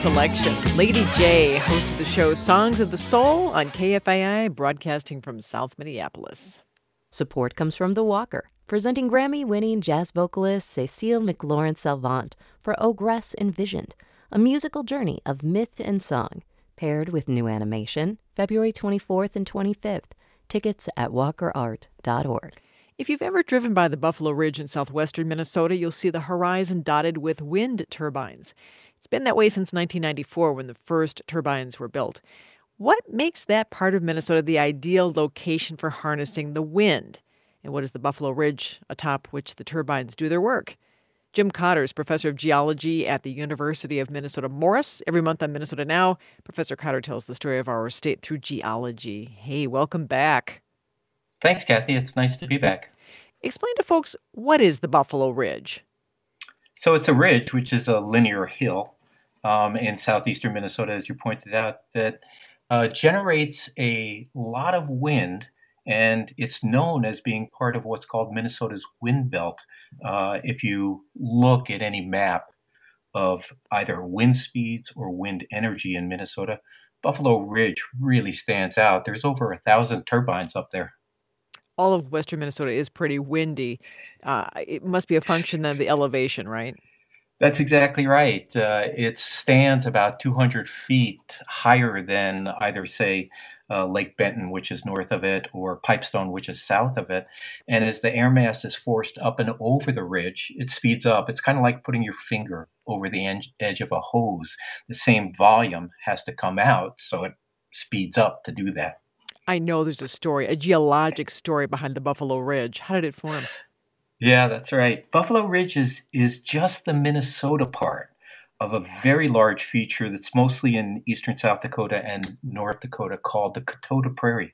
selection. Lady J hosted the show Songs of the Soul on KFAI, broadcasting from South Minneapolis. Support comes from The Walker, presenting Grammy winning jazz vocalist Cecile McLorin Salvant for Ogresse Envisioned, a musical journey of myth and song, paired with new animation, February 24th and 25th. Tickets at walkerart.org. If you've ever driven by the Buffalo Ridge in southwestern Minnesota, you'll see the horizon dotted with wind turbines. It's been that way since 1994 when the first turbines were built. What makes that part of Minnesota the ideal location for harnessing the wind? And what is the Buffalo Ridge atop which the turbines do their work? Jim Cotter is professor of geology at the University of Minnesota Morris. Every month on Minnesota Now, Professor Cotter tells the story of our state through geology. Hey, welcome back. Thanks, Cathy. It's nice to be back. Explain to folks what is the Buffalo Ridge? So it's a ridge, which is a linear hill um, in southeastern Minnesota, as you pointed out, that uh, generates a lot of wind, and it's known as being part of what's called Minnesota's wind belt. Uh, if you look at any map of either wind speeds or wind energy in Minnesota, Buffalo Ridge really stands out. There's over a thousand turbines up there all of western Minnesota is pretty windy. Uh, it must be a function of the elevation, right? That's exactly right. Uh, it stands about 200 feet higher than either, say, uh, Lake Benton, which is north of it, or Pipestone, which is south of it. And as the air mass is forced up and over the ridge, it speeds up. It's kind of like putting your finger over the edge of a hose. The same volume has to come out, so it speeds up to do that. I know there's a story, a geologic story behind the Buffalo Ridge. How did it form? Yeah, that's right. Buffalo Ridge is, is just the Minnesota part of a very large feature that's mostly in eastern South Dakota and North Dakota called the Coteau des Prairies.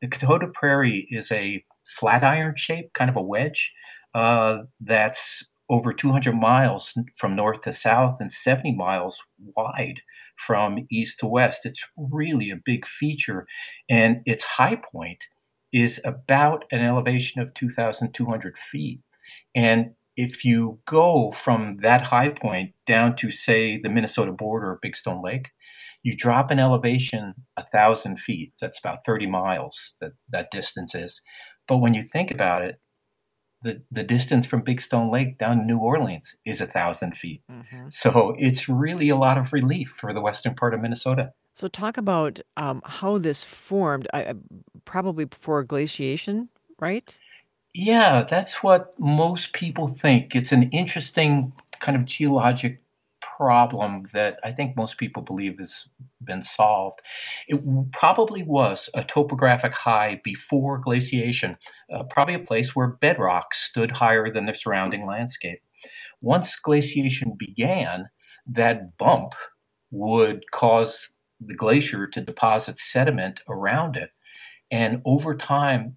The Coteau des Prairies is a flat iron shape, kind of a wedge, uh, that's over 200 miles from north to south and 70 miles wide from east to west. It's really a big feature. And its high point is about an elevation of 2,200 feet. And if you go from that high point down to, say, the Minnesota border of Big Stone Lake, you drop an elevation a thousand feet. That's about 30 miles that that distance is. But when you think about it, the, the distance from Big Stone Lake down to New Orleans is a thousand feet. Mm-hmm. So it's really a lot of relief for the western part of Minnesota. So talk about um, how this formed, I, probably before glaciation, right? Yeah, that's what most people think. It's an interesting kind of geologic problem that I think most people believe has been solved. It probably was a topographic high before glaciation, uh, probably a place where bedrock stood higher than the surrounding landscape. Once glaciation began, that bump would cause the glacier to deposit sediment around it. And over time,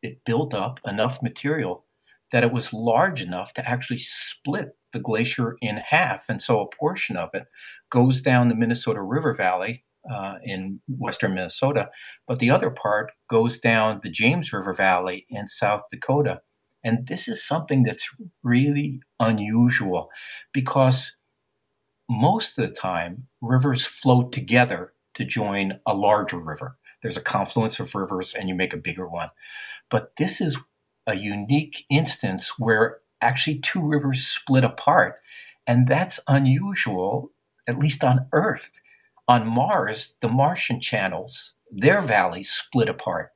it built up enough material that it was large enough to actually split the glacier in half. And so a portion of it goes down the Minnesota River Valley uh, in western Minnesota, but the other part goes down the James River Valley in South Dakota. And this is something that's really unusual because most of the time rivers flow together to join a larger river. There's a confluence of rivers and you make a bigger one. But this is a unique instance where actually two rivers split apart. And that's unusual, at least on Earth. On Mars, the Martian channels, their valleys split apart.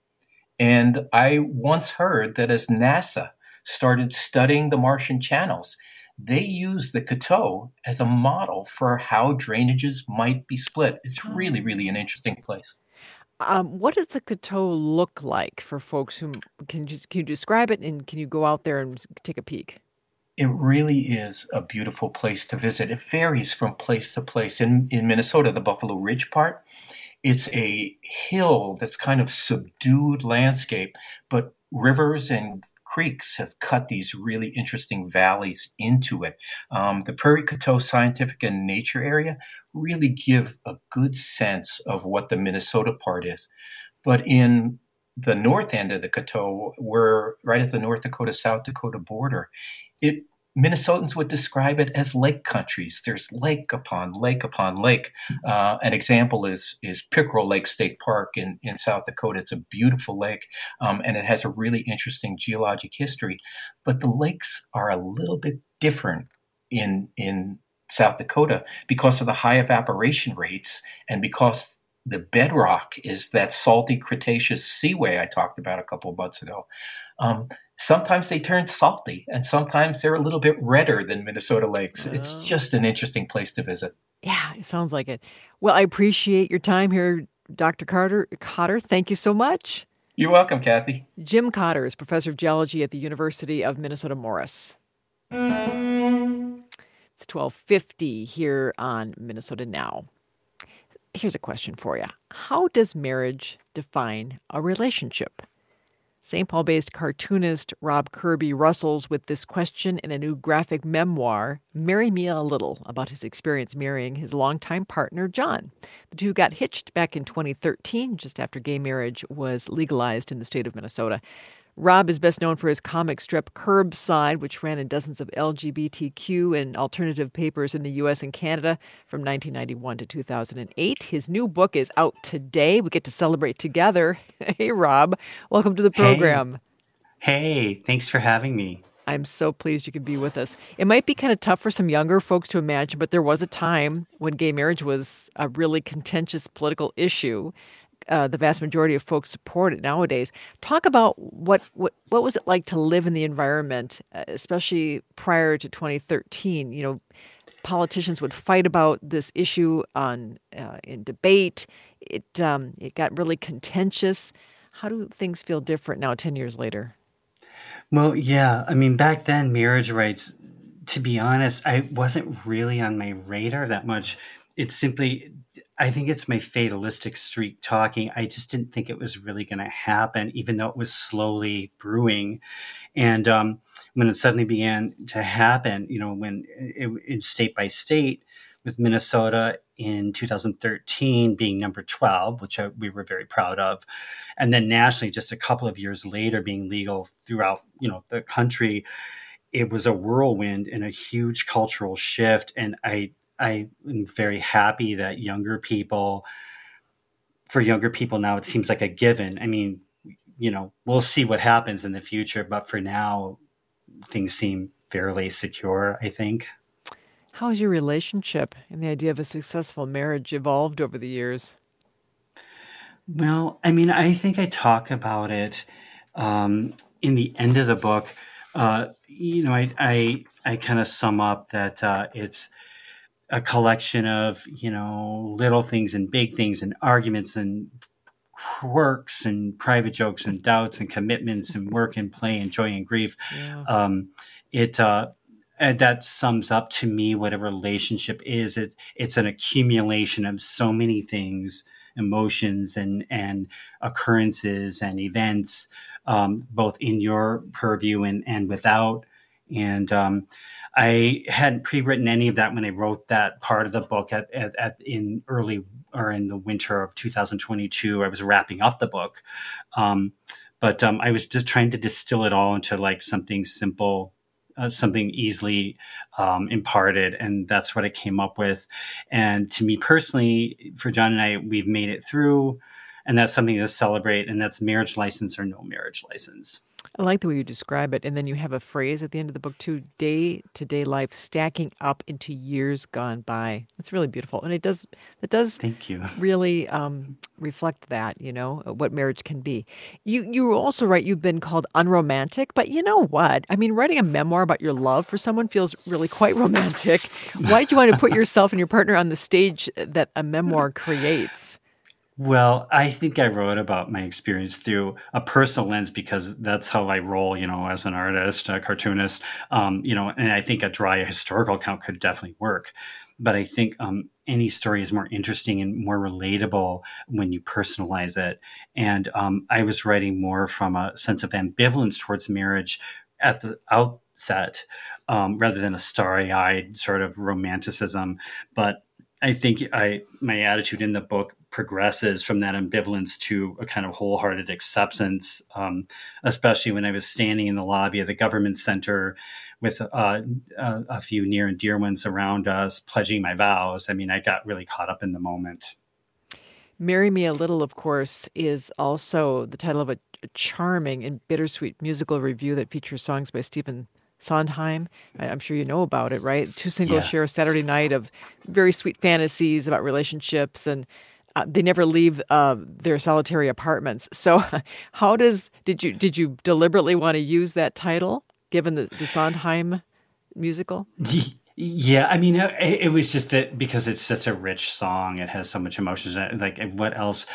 And I once heard that as NASA started studying the Martian channels, they used the Coteau as a model for how drainages might be split. It's hmm. really, really an interesting place. Um, what does the Coteau look like for folks who can just can you describe it and can you go out there and take a peek? It really is a beautiful place to visit. It varies from place to place. In in Minnesota, the Buffalo Ridge part, it's a hill that's kind of subdued landscape, but rivers and creeks have cut these really interesting valleys into it. Um, the Prairie Coteau Scientific and Nature Area really give a good sense of what the Minnesota part is. But in the north end of the Coteau, we're right at the North Dakota South Dakota border. It Minnesotans would describe it as lake countries. There's lake upon lake upon lake. Uh, an example is is Pickerel Lake State Park in, in South Dakota. It's a beautiful lake, um, and it has a really interesting geologic history. But the lakes are a little bit different in in South Dakota because of the high evaporation rates and because the bedrock is that salty Cretaceous seaway I talked about a couple of months ago. Um, sometimes they turn salty and sometimes they're a little bit redder than Minnesota lakes. Oh. It's just an interesting place to visit. Yeah, it sounds like it. Well, I appreciate your time here, Dr. Carter. Cotter, thank you so much. You're welcome, Cathy. Jim Cotter is professor of geology at the University of Minnesota Morris. It's 1250 here on Minnesota Now. Here's a question for you. How does marriage define a relationship? St. Paul based cartoonist Rob Kirby wrestles with this question in a new graphic memoir, Marry Me a Little, about his experience marrying his longtime partner, John. The two got hitched back in 2013, just after gay marriage was legalized in the state of Minnesota. Rob is best known for his comic strip Curbside, which ran in dozens of LGBTQ and alternative papers in the US and Canada from 1991 to 2008. His new book is out today. We get to celebrate together. *laughs* Hey, Rob, welcome to the program. Hey, hey thanks for having me. I'm so pleased you could be with us. It might be kind of tough for some younger folks to imagine, but there was a time when gay marriage was a really contentious political issue uh, the vast majority of folks support it nowadays. Talk about what, what what was it like to live in the environment, uh, especially prior to 2013. You know, politicians would fight about this issue on uh, in debate. It um, it got really contentious. How do things feel different now, 10 years later? Well, yeah. I mean, back then, marriage rights. To be honest, I wasn't really on my radar that much. It's simply I think it's my fatalistic streak talking. I just didn't think it was really going to happen, even though it was slowly brewing. And um, when it suddenly began to happen, you know, when it, in state by state, with Minnesota in 2013 being number 12, which I, we were very proud of, and then nationally, just a couple of years later, being legal throughout, you know, the country. It was a whirlwind and a huge cultural shift, and I I am very happy that younger people, for younger people now, it seems like a given. I mean, you know, we'll see what happens in the future, but for now, things seem fairly secure, I think. How has your relationship and the idea of a successful marriage evolved over the years? Well, I mean, I think I talk about it um, in the end of the book. Uh, you know, I I, I kind of sum up that uh, it's a collection of you know little things and big things and arguments and quirks and private jokes and doubts and commitments and work and play and joy and grief. Yeah. Um, it uh, that sums up to me what a relationship is. It's it's an accumulation of so many things, emotions and and occurrences and events, um, both in your purview and and without. And um, I hadn't pre-written any of that when I wrote that part of the book at, at, at in early or in the winter of 2022. I was wrapping up the book, um, but um, I was just trying to distill it all into like something simple, uh, something easily um, imparted, and that's what I came up with. And to me personally, for John and I, we've made it through, and that's something to celebrate. And that's marriage license or no marriage license. I like the way you describe it. And then you have a phrase at the end of the book, too day to day life stacking up into years gone by. It's really beautiful. And it does, it does Thank you. *laughs* really um, reflect that, you know, uh, what marriage can be. You, you also write, you've been called unromantic, but you know what? I mean, writing a memoir about your love for someone feels really quite romantic. *laughs* Why did you want to put yourself and your partner on the stage that a memoir creates? Well, I think I wrote about my experience through a personal lens because that's how I roll, you know, as an artist, a cartoonist, um, you know, and I think a dry historical account could definitely work. But I think um, any story is more interesting and more relatable when you personalize it. And um, I was writing more from a sense of ambivalence towards marriage at the outset um, rather than a starry eyed sort of romanticism. But I think I my attitude in the book progresses from that ambivalence to a kind of wholehearted acceptance, um, especially when I was standing in the lobby of the government center with uh, a, a, few near and dear ones around us, pledging my vows. I mean, I got really caught up in the moment. Marry Me a Little, of course, is also the title of a, charming and bittersweet musical review that features songs by Stephen Sondheim. I'm sure you know about it, right? Two singles yeah. share a Saturday night of very sweet fantasies about relationships, and uh, they never leave uh, their solitary apartments. So, *laughs* how does did you did you deliberately want to use that title given the, the Sondheim musical? Yeah, I mean, it, it, was just that because it's such a rich song, it has so much emotions. Like, what else?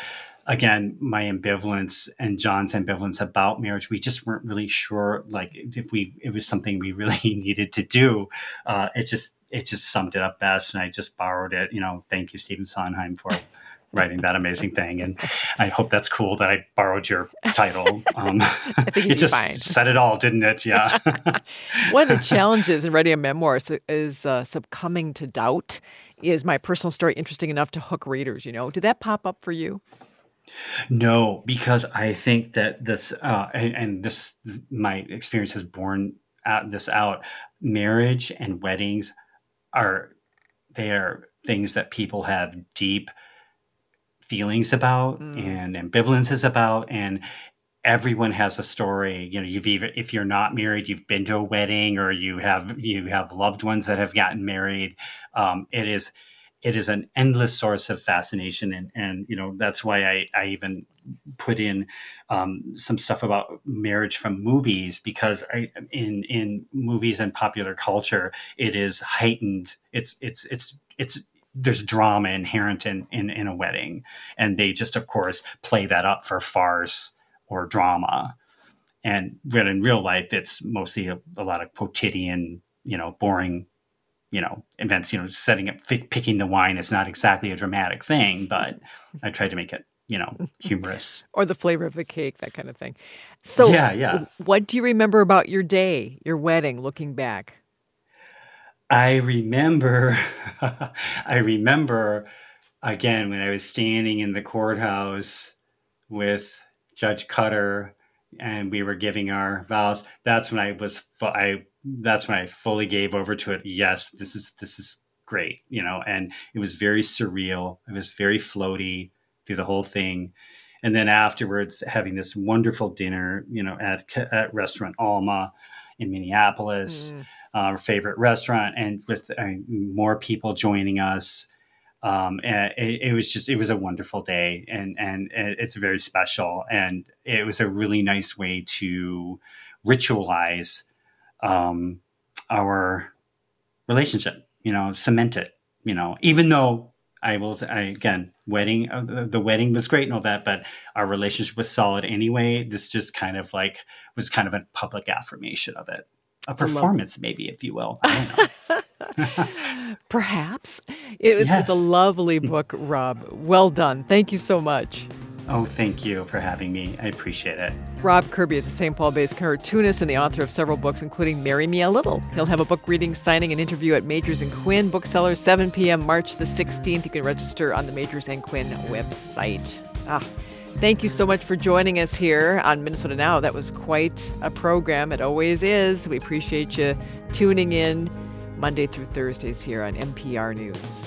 Again, my ambivalence and John's ambivalence about marriage, we just weren't really sure. Like, if we it was something we *laughs* really needed to do, uh, it just it just summed it up best. And I just borrowed it. You know, thank you, Stephen Sondheim, for writing that amazing thing. And I hope that's cool that I borrowed your title. *laughs* Um, *laughs* it just fine. said it all, didn't it? Yeah. *laughs* One of the challenges in writing a memoir is, is uh, succumbing to doubt. Is my personal story interesting enough to hook readers? You know, did that pop up for you? No, because I think that this, uh, and, and this, my experience has borne out, this out. Marriage and weddings are, they are things that people have deep feelings about mm. and ambivalences about and everyone has a story. You know you've even if you're not married you've been to a wedding or you have you have loved ones that have gotten married. Um, it is it is an endless source of fascination and and you know that's why i i even put in um, some stuff about marriage from movies because I, in in movies and popular culture it is heightened. It's it's it's it's there's drama inherent in, in in a wedding. And they just of course play that up for farce or drama. And when in real life it's mostly a, a lot of quotidian you know boring you know events you know setting up f- picking the wine is not exactly a dramatic thing but i tried to make it you know humorous. *laughs* Or the flavor of the cake that kind of thing. So yeah yeah. what do you remember about your day your wedding looking back I remember, *laughs* I remember again when I was standing in the courthouse with Judge Cutter and we were giving our vows. That's when I was, I, that's when I fully gave over to it. Yes, this is, this is great, you know, and it was very surreal. It was very floaty through the whole thing. And then afterwards, having this wonderful dinner, you know, at, at restaurant Alma in Minneapolis. Mm our favorite restaurant, and with uh, more people joining us. Um, it, it, was just it was a wonderful day, and and it's very special, and it was a really nice way to ritualize um, our relationship. You know, cement it. You know, even though I will I, again, wedding uh, the wedding was great and all that, but our relationship was solid anyway. This just kind of like was kind of a public affirmation of it a performance, maybe, if you will. *laughs* Perhaps. It was, yes. it's a lovely book, Rob. Well done. Thank you so much. Oh, thank you for having me. I appreciate it. Rob Kirby is a St. Paul based cartoonist and the author of several books, including Marry Me a Little. He'll have a book reading, signing, and interview at Magers and Quinn Booksellers, 7 p.m., March the 16th. You can register on the Magers and Quinn website. Ah, Thank you so much for joining us here on Minnesota Now. That was quite a program. It always is. We appreciate you tuning in Monday through Thursdays here on MPR News.